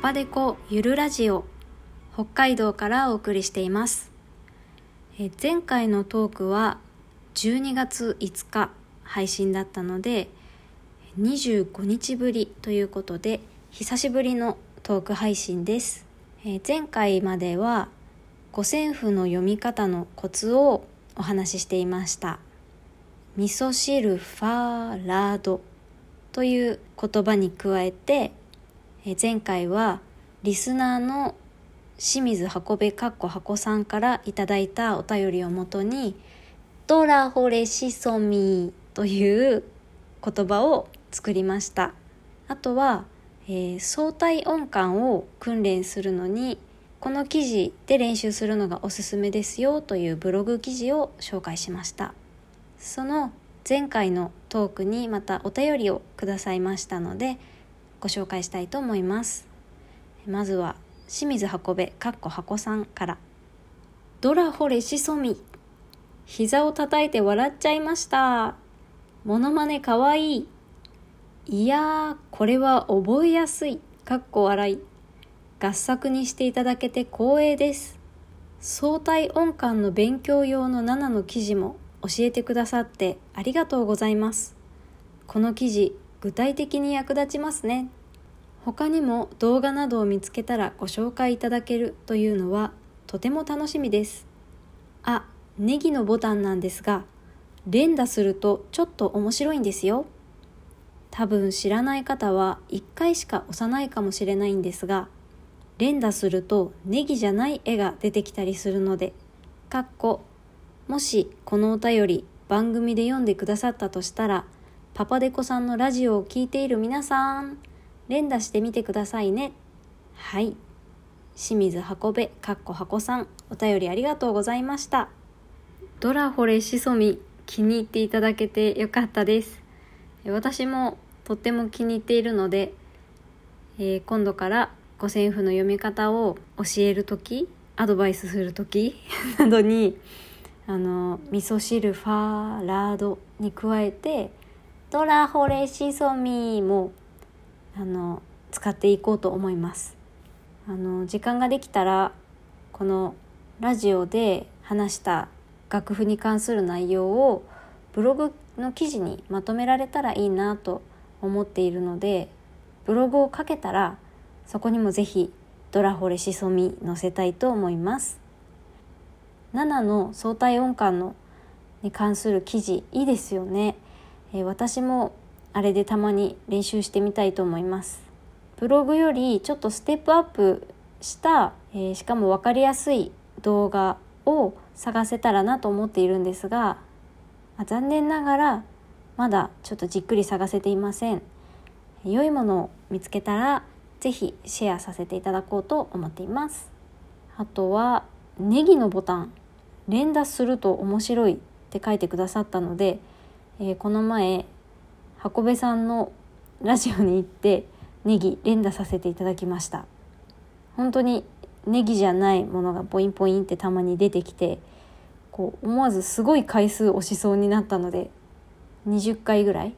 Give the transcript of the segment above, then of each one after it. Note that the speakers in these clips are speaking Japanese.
パデコゆるラジオ北海道からお送りしています。え前回のトークは12月5日配信だったので25日ぶりということで久しぶりのトーク配信です。え前回までは五線譜の読み方のコツをお話ししていました。味噌汁ファーラードという言葉に加えてえ前回はリスナーの清水箱部かっこ箱さんからいただいたお便りをもとに「ドラホレシソミ」という言葉を作りました。あとは、えー、相対音感を訓練するのにこの記事で練習するのがおすすめですよというブログ記事を紹介しました。その前回のトークにまたお便りをくださいましたのでご紹介したいと思います。まずは清水箱部かっこ箱さんから。ドラホレシソミ膝を叩いて笑っちゃいました。モノマネかわいい。いやーこれは覚えやすい。かっこ笑い。合作にしていただけて光栄です。相対音感の勉強用の7の記事も教えてくださってありがとうございます。この記事具体的に役立ちますね。他にも動画などを見つけたらご紹介いただけるというのはとても楽しみです。あネギのボタンなんですが連打するとちょっと面白いんですよ。多分知らない方は1回しか押さないかもしれないんですが連打するとネギじゃない絵が出てきたりするのでかっこもしこのお便り番組で読んでくださったとしたらパパデコさんのラジオを聴いている皆さん、連打してみてくださいね。はい。清水箱部、かっこ箱さん、お便りありがとうございました。ドラホレシソミ、気に入っていただけてよかったです。私もとっても気に入っているので、えー、今度から五線譜の読み方を教える時アドバイスする時 などにあの味噌汁ファーラードに加えてドラホレシソミもあの使っていこうと思います。あの時間ができたらこのラジオで話した楽譜に関する内容をブログの記事にまとめられたらいいなと思っているのでブログを書けたらそこにもぜひドラホレシソミ載せたいと思います。7の相対音感のに関する記事いいですよね。え、私もあれでたまに練習してみたいと思います。ブログよりちょっとステップアップした、え、しかも分かりやすい動画を探せたらなと思っているんですが、ま、残念ながらまだちょっとじっくり探せていません。良いものを見つけたら是非シェアさせていただこうと思っています。あとはネギのボタン連打すると面白いって書いてくださったのでえー、この前箱部さんのラジオに行ってネギ連打させていただきました。本当にネギじゃないものがポインポインってたまに出てきてこう思わずすごい回数押しそうになったので20回ぐらい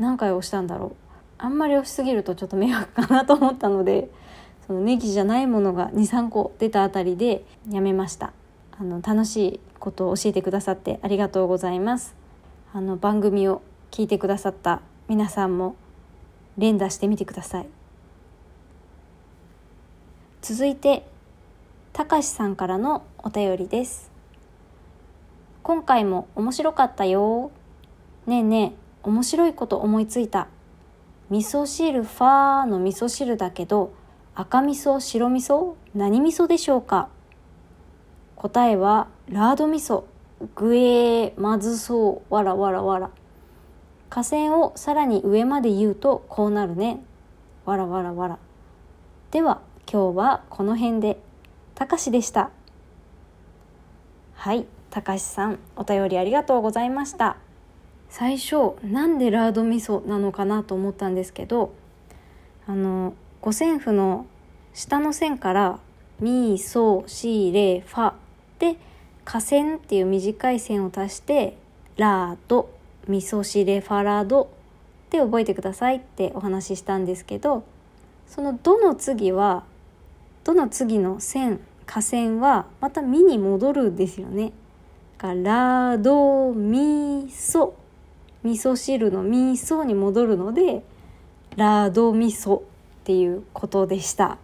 何回押したんだろう。あんまり押しすぎるとちょっと迷惑かなと思ったのでそのネギじゃないものが23個出たあたりでやめました。あの楽しいことを教えてくださってありがとうございます。あの番組を聞いてくださった皆さんも連打してみてください。続いてたかしさんからのお便りです。今回も面白かったよ。ねえねえ面白いこと思いついた。味噌汁ファーの味噌汁だけど赤味噌白味噌何味噌でしょうか？答えはラード味噌。ぐえーまずそうわらわらわら。河川をさらに上まで言うとこうなるね。わらわらわら。では今日はこの辺で。たかしでした。はいたかしさんお便りありがとうございました。最初なんでラード味噌なのかなと思ったんですけどあの五線譜の下の線からミソシレファで下線っていう短い線を足してラード味噌汁ファラドで覚えてくださいってお話ししたんですけどその「ど」の次は「ど」の次の線下線はまた「み」に戻るんですよね。ラードミソ味噌汁の味噌に戻るのでラード味噌っていうことでした。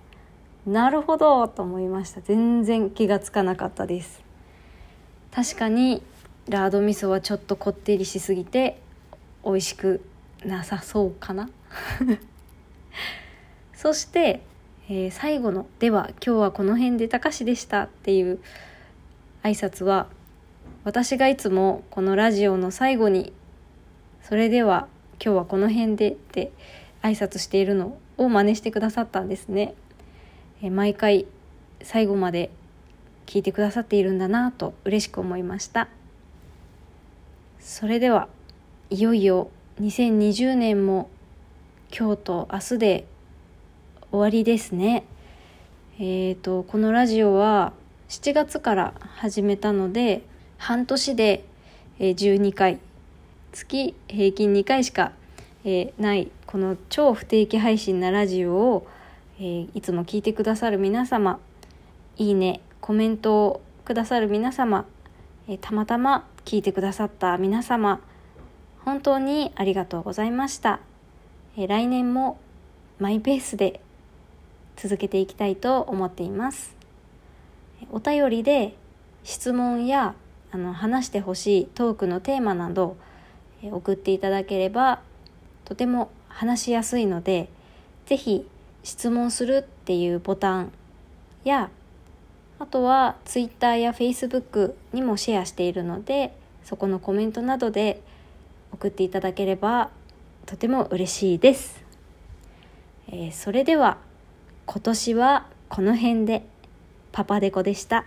なるほどと思いました。全然気がつかなかったです。確かにラード味噌はちょっとこってりしすぎて美味しくなさそうかな そして、えー、最後の「では今日はこの辺でたかしでした」っていう挨拶は私がいつもこのラジオの最後に「それでは今日はこの辺で」って挨拶しているのを真似してくださったんですね。え毎回最後まで聞いてくださっているんだなと嬉しく思いました。それではいよいよ2020年も今日と明日で終わりですね。えーと、このラジオは7月から始めたので半年で12回月平均2回しかないこの超不定期配信なラジオをいつも聞いてくださる皆様いいねコメントをくださる皆様えたまたま聞いてくださった皆様本当にありがとうございました。え来年もマイペースで続けていきたいと思っています。お便りで質問やあの話してほしいトークのテーマなど送っていただければとても話しやすいので是非質問するっていうボタンやあとは Twitter や Facebook にもシェアしているのでそこのコメントなどで送っていただければとても嬉しいです、えー、それでは今年はこの辺でパパデコでした。